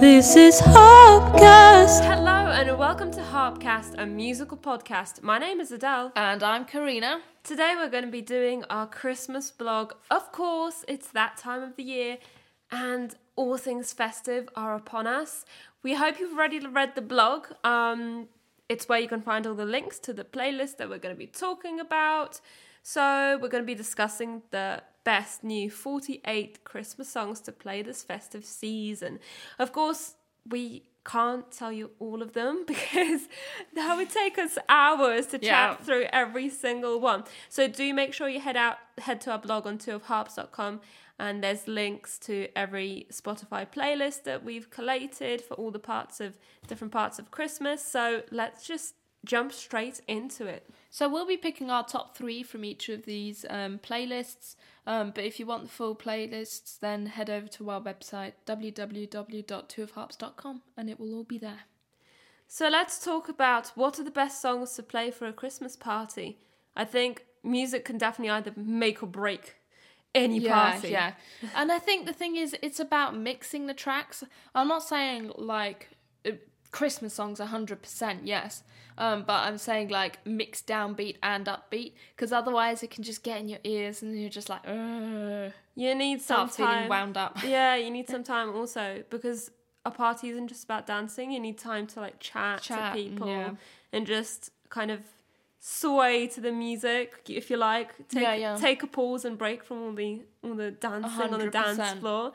This is Harpcast. Hello and welcome to Harpcast, a musical podcast. My name is Adele. And I'm Karina. Today we're going to be doing our Christmas blog. Of course, it's that time of the year and all things festive are upon us. We hope you've already read the blog. Um, it's where you can find all the links to the playlist that we're going to be talking about. So, we're going to be discussing the best new 48 Christmas songs to play this festive season. Of course, we can't tell you all of them because that would take us hours to chat Yeah. through every single one. So do make sure you head out head to our blog on twoofharps.com and there's links to every Spotify playlist that we've collated for all the parts of different parts of Christmas. So let's just jump straight into it. So we'll be picking our top three from each of these um, playlists. Um, but if you want the full playlists, then head over to our website www.twoofharps.com and it will all be there. So let's talk about what are the best songs to play for a Christmas party. I think music can definitely either make or break any Yeah, party. yeah. And I think the thing is, it's about mixing the tracks. I'm not saying like Christmas songs 100%, yes. Um, but I'm saying like mixed downbeat and upbeat because otherwise it can just get in your ears and you're just like, Ugh, You need some start feeling time. wound up. yeah, you need some time also because a party isn't just about dancing. You need time to like chat, Chat, to people yeah. and just kind of sway to the music if you like. Take Yeah, yeah. take a pause and break from all the all the dancing on the dance floor.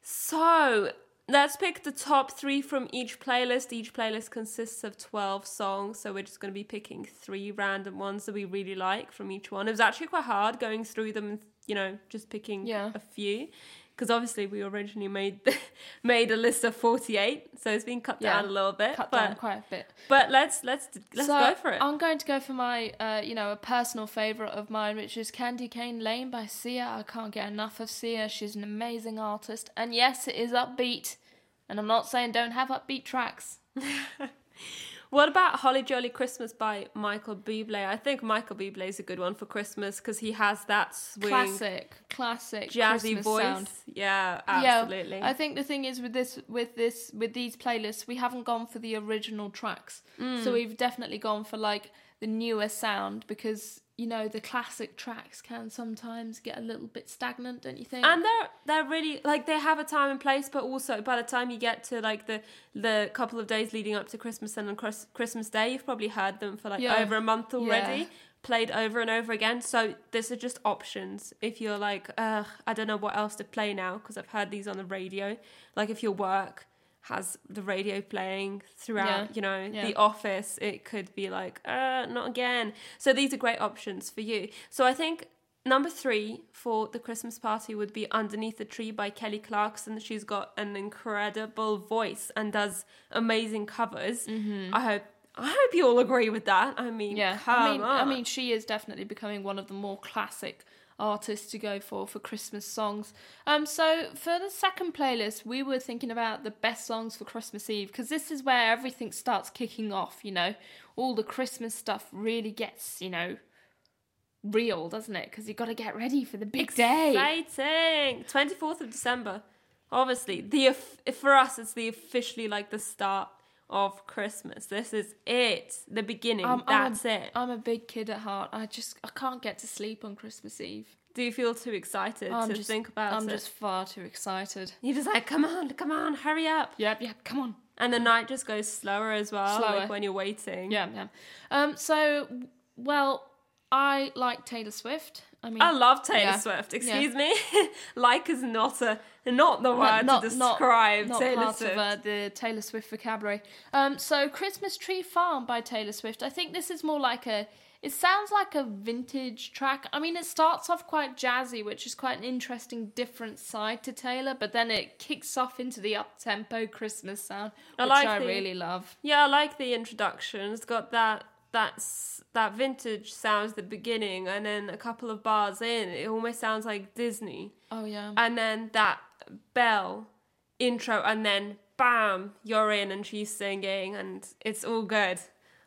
So let's pick the top three from each playlist. Each playlist consists of 12 songs, so we're just going to be picking three random ones that we really like from each one. It was actually quite hard going through them you know, just picking Yeah. a few. Because obviously we originally made made a list of 48, so it's been cut Yeah, down a little bit. Cut but, down quite a bit. but let's let's let's So, go for it. I'm going to go for my, uh, you know, a personal favourite of mine, which is Candy Cane Lane by Sia. I can't get enough of Sia. She's an amazing artist. And yes, it is upbeat. And I'm not saying don't have upbeat tracks. What about Holly Jolly Christmas by Michael Bublé? I think Michael Bublé is a good one for Christmas because he has that swing, Classic, classic jazzy Christmas voice. sound. Yeah, absolutely. Yeah, I think the thing is with this, with this, with these playlists, we haven't gone for the original tracks. Mm. So we've definitely gone for like the newer sound because you know the classic tracks can sometimes get a little bit stagnant, don't you think? and they're they're really like they have a time and place, but also by the time you get to like the the couple of days leading up to Christmas and on Chris- Christmas Day, you've probably heard them for like Yeah. over a month already. Yeah. Played over and over again, so these are just options. If you're like, Ugh, I don't know what else to play now because I've heard these on the radio. Like if your work has the radio playing throughout, Yeah. you know, Yeah. the office, it could be like, uh, not again. So these are great options for you. So I think number three for the Christmas party would be Underneath the Tree by Kelly Clarkson. She's got an incredible voice and does amazing covers. I hope I hope you all agree with that. I mean, Mm-hmm. yeah, I mean, on. I mean, she is definitely becoming one of the more classic artists to go for for Christmas songs. Um, so for the second playlist, we were thinking about the best songs for Christmas Eve because this is where everything starts kicking off. You know, all the Christmas stuff really gets you know real, doesn't it? Because you got to get ready for the big day. Exciting! Twenty fourth of December. Obviously, the for us, it's the officially like the start of Christmas. This is it, the beginning. Um, I'm That's a, it. I'm a big kid at heart. I just I can't get to sleep on Christmas Eve. Do you feel too excited I'm to just, think about I'm it? just far too excited. You're just like, come on, come on, hurry up. Yep, yep. Come on. And the night just goes slower as well, Slower. like when you're waiting. Yeah, yeah. Um, so, well, I like Taylor Swift. I mean, I love Taylor Yeah. Swift. Yeah. Excuse me, like is not a not the word not, to describe not, not Taylor part Swift. of uh, the Taylor Swift vocabulary. Um, so Christmas Tree Farm by Taylor Swift. I think this is more like a. It sounds like a vintage track. I mean, it starts off quite jazzy, which is quite an interesting, different side to Taylor. But then it kicks off into the up tempo Christmas sound, I which like I the- really love. Yeah, I like the introduction. It's got that that's that vintage sounds the beginning, and then a couple of bars in, it almost sounds like Disney. Oh yeah. And then that bell intro, and then bam, you're in, and she's singing, and it's all good.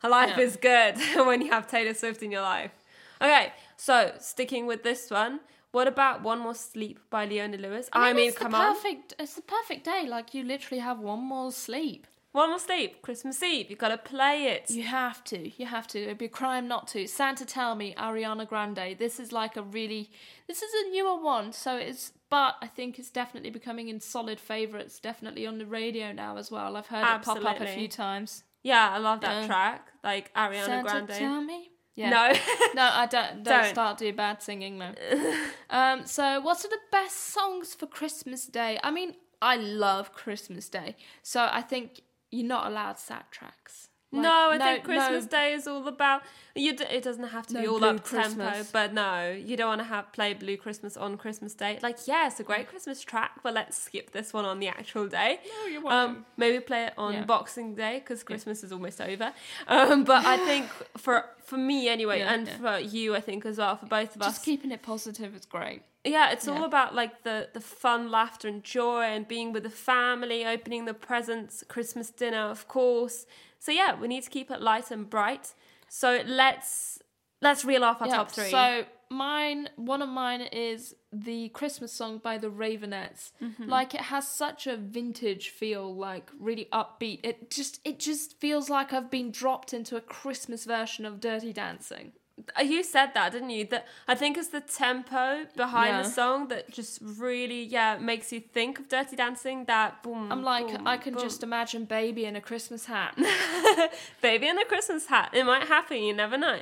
Her life Yeah. is good when you have Taylor Swift in your life. Okay, so sticking with this one, What about One More Sleep by Leona Lewis? I I mean, mean, it's come the on. perfect. It's the perfect day. Like you literally have one more sleep. One More Sleep, Christmas Eve. You've gotta play it. You have to. You have to. It'd be a crime not to. Santa Tell Me, Ariana Grande. This is like a really. This is a newer one, so it's. But I think it's definitely becoming in solid favourites. Definitely on the radio now as well. I've heard it pop up a few times. Yeah, I love that Yeah. track. Like Ariana Santa Grande. Tell Me. Yeah. No. no, I don't. Don't, Don't. start doing bad singing no. um. So, what are the best songs for Christmas Day? I mean, I love Christmas Day, so I think you're not allowed sad tracks. Like, no, I no- think Christmas no- Day is all about. You. D- it doesn't have to be all up tempo, but no, you don't want to have play Blue Christmas on Christmas Day. Like, yeah, it's a great Christmas track, but let's skip this one on the actual day. No, you're Um, maybe play it on Yeah. Boxing Day because Christmas is almost over. Um, but I think for for me anyway, Yeah, and yeah. for you, I think as well, for both of us, Just keeping it positive is great. Yeah, it's all about like the the fun, laughter, and joy, and being with the family, opening the presents, Christmas dinner, of course. So yeah, we need to keep it light and bright. So let's let's reel off our Yeah, top three. So mine, one of mine is the Christmas song by the Raveonettes. Mm-hmm. Like it has such a vintage feel, like really upbeat. It just it just feels like I've been dropped into a Christmas version of Dirty Dancing. Uh, you said that, didn't you? That I think it's the tempo behind the song that just really, yeah, makes you think of Dirty Dancing. That boom. I'm like boom, I can boom. just imagine baby in a Christmas hat. Baby in a Christmas hat. It might happen, you never know.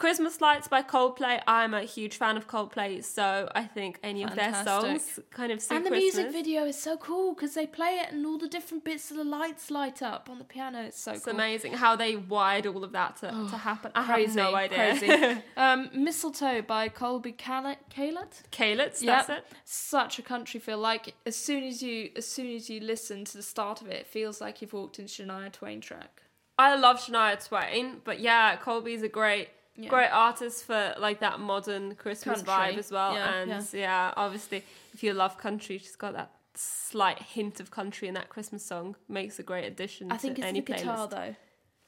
Christmas Lights by Coldplay. I'm a huge fan of Coldplay, so I think any of their songs kind of and the Christmas. music video is so cool because they play it and all the different bits of the lights light up on the piano. It's so It's cool. amazing how they wired all of that to, to happen. I Crazy, have no idea. crazy. um, Mistletoe by Colbie Caillat. Caillat? Yep. that's it. Such a country feel. Like as soon as you as soon as you listen to the start of it, it feels like you've walked into Shania Twain track. I love Shania Twain, but yeah, Colbie's a great, Yeah. great artist for like that modern Christmas Country. vibe as well. Yeah, and yeah. obviously, if you love country, she's got that slight hint of country in that Christmas song. Makes a great addition I think to it's any the guitar playlist. though.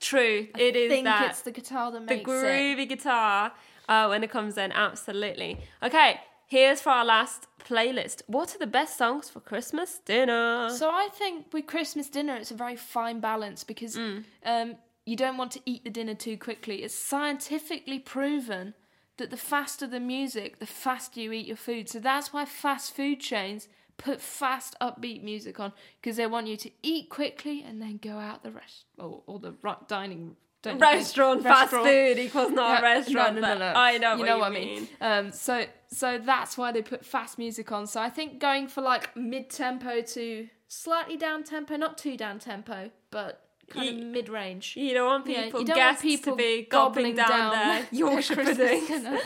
True, I it is think that it's the guitar that the makes it. groovy guitar uh, when it comes in. Absolutely. Okay, here's for our last playlist. What are the best songs for Christmas dinner? So I think with Christmas dinner, it's a very fine balance because Mm. um, you don't want to eat the dinner too quickly. It's scientifically proven that the faster the music, the faster you eat your food. So that's why fast food chains put fast, upbeat music on because they want you to eat quickly and then go out the rest or, or the dining. restaurant, fast food equals not a restaurant. No, no, no, no. I know you what know you what mean. I mean. Um, so so that's why they put fast music on. So I think going for like mid tempo to slightly down tempo, not too down tempo, but kind Ye- of mid range. You don't want Yeah, people, you don't want people to be gobbling gobbling down, down their Yorkshire Christmas pudding.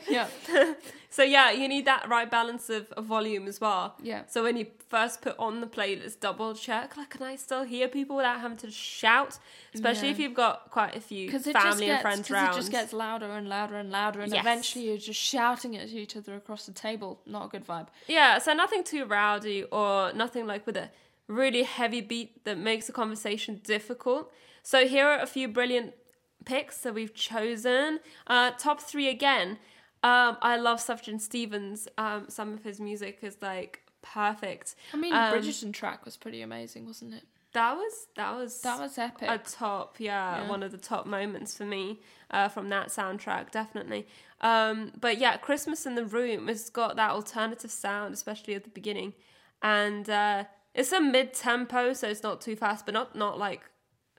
yeah, So yeah, you need that right balance of, of volume as well. Yeah. So when you first put on the playlist, double check. Like, can I still hear people without having to shout? Especially Yeah. if you've got quite a few family just and friends around. it just gets louder and louder and louder, and Yes. eventually you're just shouting at each other across the table. Not a good vibe. Yeah, so nothing too rowdy or nothing like with a really heavy beat that makes the conversation difficult. So here are a few brilliant picks that we've chosen. Uh, top three again. Um, I love Sufjan Stevens. Um, some of his music is like perfect. I mean, Um, Bridgerton track was pretty amazing, wasn't it? That was that was That was epic. a top, yeah, Yeah. one of the top moments for me uh, from that soundtrack, definitely. Um, but yeah, Christmas in the Room has got that alternative sound, especially at the beginning, and uh, it's a mid tempo, so it's not too fast, but not not like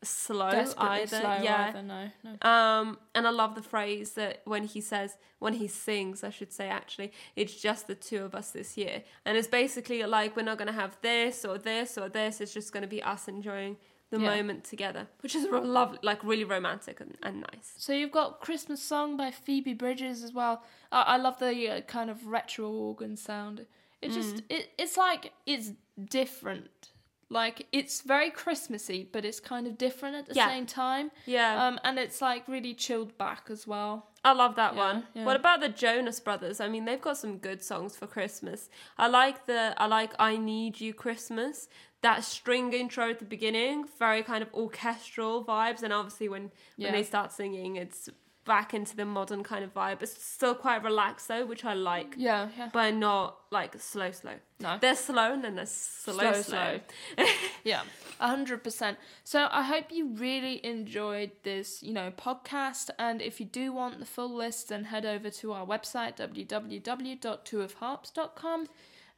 slow either. slow yeah. either. No, no. Um, and I love the phrase that when he says, when he sings, I should say, actually, it's just the two of us this year. And it's basically like, we're not going to have this or this or this. It's just going to be us enjoying the Yeah. moment together, which is lovely, like really romantic and, and nice. So you've got Christmas song by Phoebe Bridgers as well. I, I love the uh, kind of retro organ sound. It just Mm. it it's like it's different. Like it's very Christmassy, but it's kind of different at the Yeah. same time. Yeah, Um, and it's like really chilled back as well. I love that yeah, one. yeah. What about the Jonas Brothers? I mean, they've got some good songs for Christmas. I like the I like I Need You Christmas. That string intro at the beginning, very kind of orchestral vibes, and obviously when when they start singing, it's back into the modern kind of vibe. It's still quite relaxed though, which I like. Yeah, yeah. But not like slow, slow. No. They're slow and then they're slow, Slow, slow. Yeah, a hundred percent. So I hope you really enjoyed this, you know, podcast. And if you do want the full list, then head over to our website www.twoofharps.com,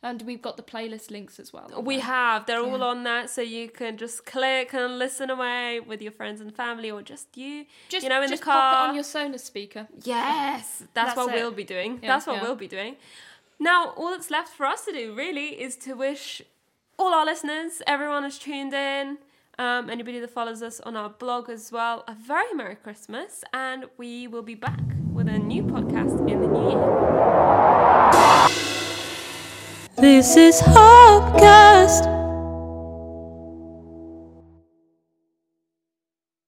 and we've got the playlist links as well. We there. have. They're all on that, so you can just click and listen away with your friends and family, or just you. just you know, in just the car. pop it on your Sonos speaker. Yes, that's, That's what it. we'll be doing. Yeah, that's what yeah. we'll be doing. Now, all that's left for us to do really is to wish all our listeners, everyone who's tuned in, um, anybody that follows us on our blog as well, a very Merry Christmas, and we will be back with a new podcast in the new year. This is Harpcast.